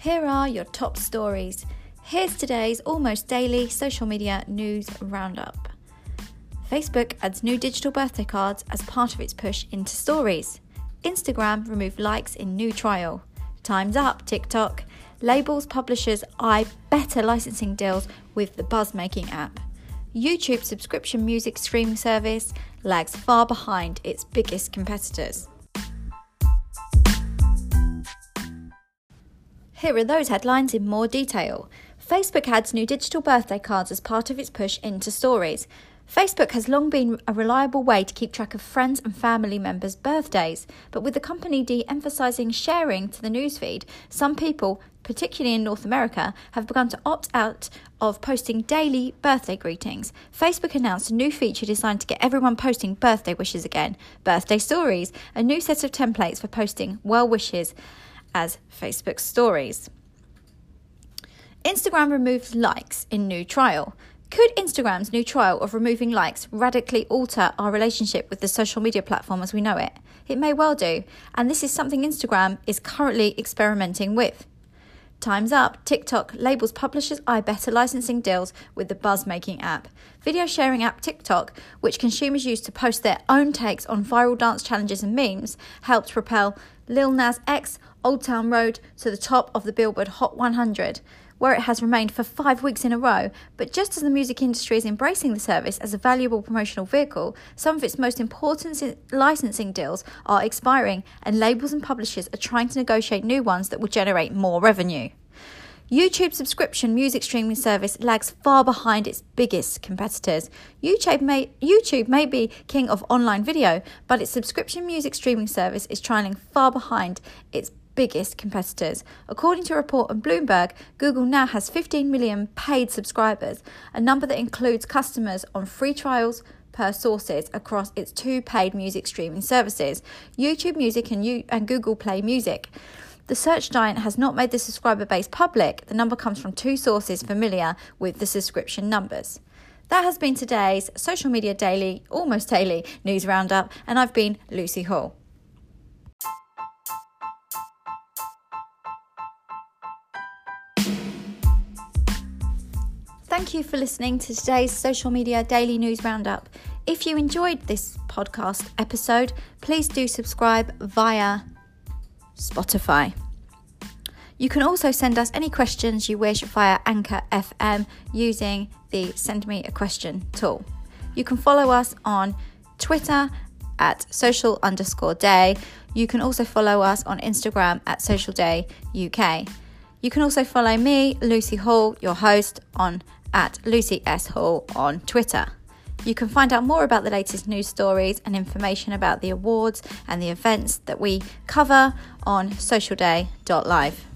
Here are your top stories. Here's today's almost daily social media news roundup. Facebook adds new digital birthday cards as part of its push into stories. Instagram removed likes in new trial. Time's up, TikTok. Labels publishers eye better licensing deals with the buzz making app. YouTube subscription music streaming service lags far behind its biggest competitors. Here are those headlines in more detail. Facebook adds new digital birthday cards as part of its push into stories. Facebook has long been a reliable way to keep track of friends and family members' birthdays, but with the company de emphasizing sharing to the newsfeed, some people, particularly in North America, have begun to opt out of posting daily birthday greetings. Facebook announced a new feature designed to get everyone posting birthday wishes again Birthday Stories, a new set of templates for posting well wishes as Facebook stories. Instagram removes likes in new trial. Could Instagram's new trial of removing likes radically alter our relationship with the social media platform as we know it? It may well do, and this is something Instagram is currently experimenting with. Time's up. TikTok labels publishers eye better licensing deals with the buzz making app. Video sharing app TikTok, which consumers use to post their own takes on viral dance challenges and memes, helped propel Lil Nas X Old Town Road to the top of the Billboard Hot 100 where it has remained for five weeks in a row. But just as the music industry is embracing the service as a valuable promotional vehicle, some of its most important licensing deals are expiring, and labels and publishers are trying to negotiate new ones that will generate more revenue. YouTube subscription music streaming service lags far behind its biggest competitors. YouTube may, YouTube may be king of online video, but its subscription music streaming service is trailing far behind its biggest competitors. According to a report on Bloomberg, Google now has 15 million paid subscribers, a number that includes customers on free trials per sources across its two paid music streaming services, YouTube Music and, U- and Google Play Music. The search giant has not made the subscriber base public. The number comes from two sources familiar with the subscription numbers. That has been today's social media daily, almost daily news roundup, and I've been Lucy Hall. Thank you for listening to today's social media daily news roundup. If you enjoyed this podcast episode, please do subscribe via Spotify. You can also send us any questions you wish via Anchor FM using the Send Me a Question tool. You can follow us on Twitter at social underscore day. You can also follow us on Instagram at social day UK. You can also follow me, Lucy Hall, your host, on at Lucy S. Hall on Twitter. You can find out more about the latest news stories and information about the awards and the events that we cover on socialday.live.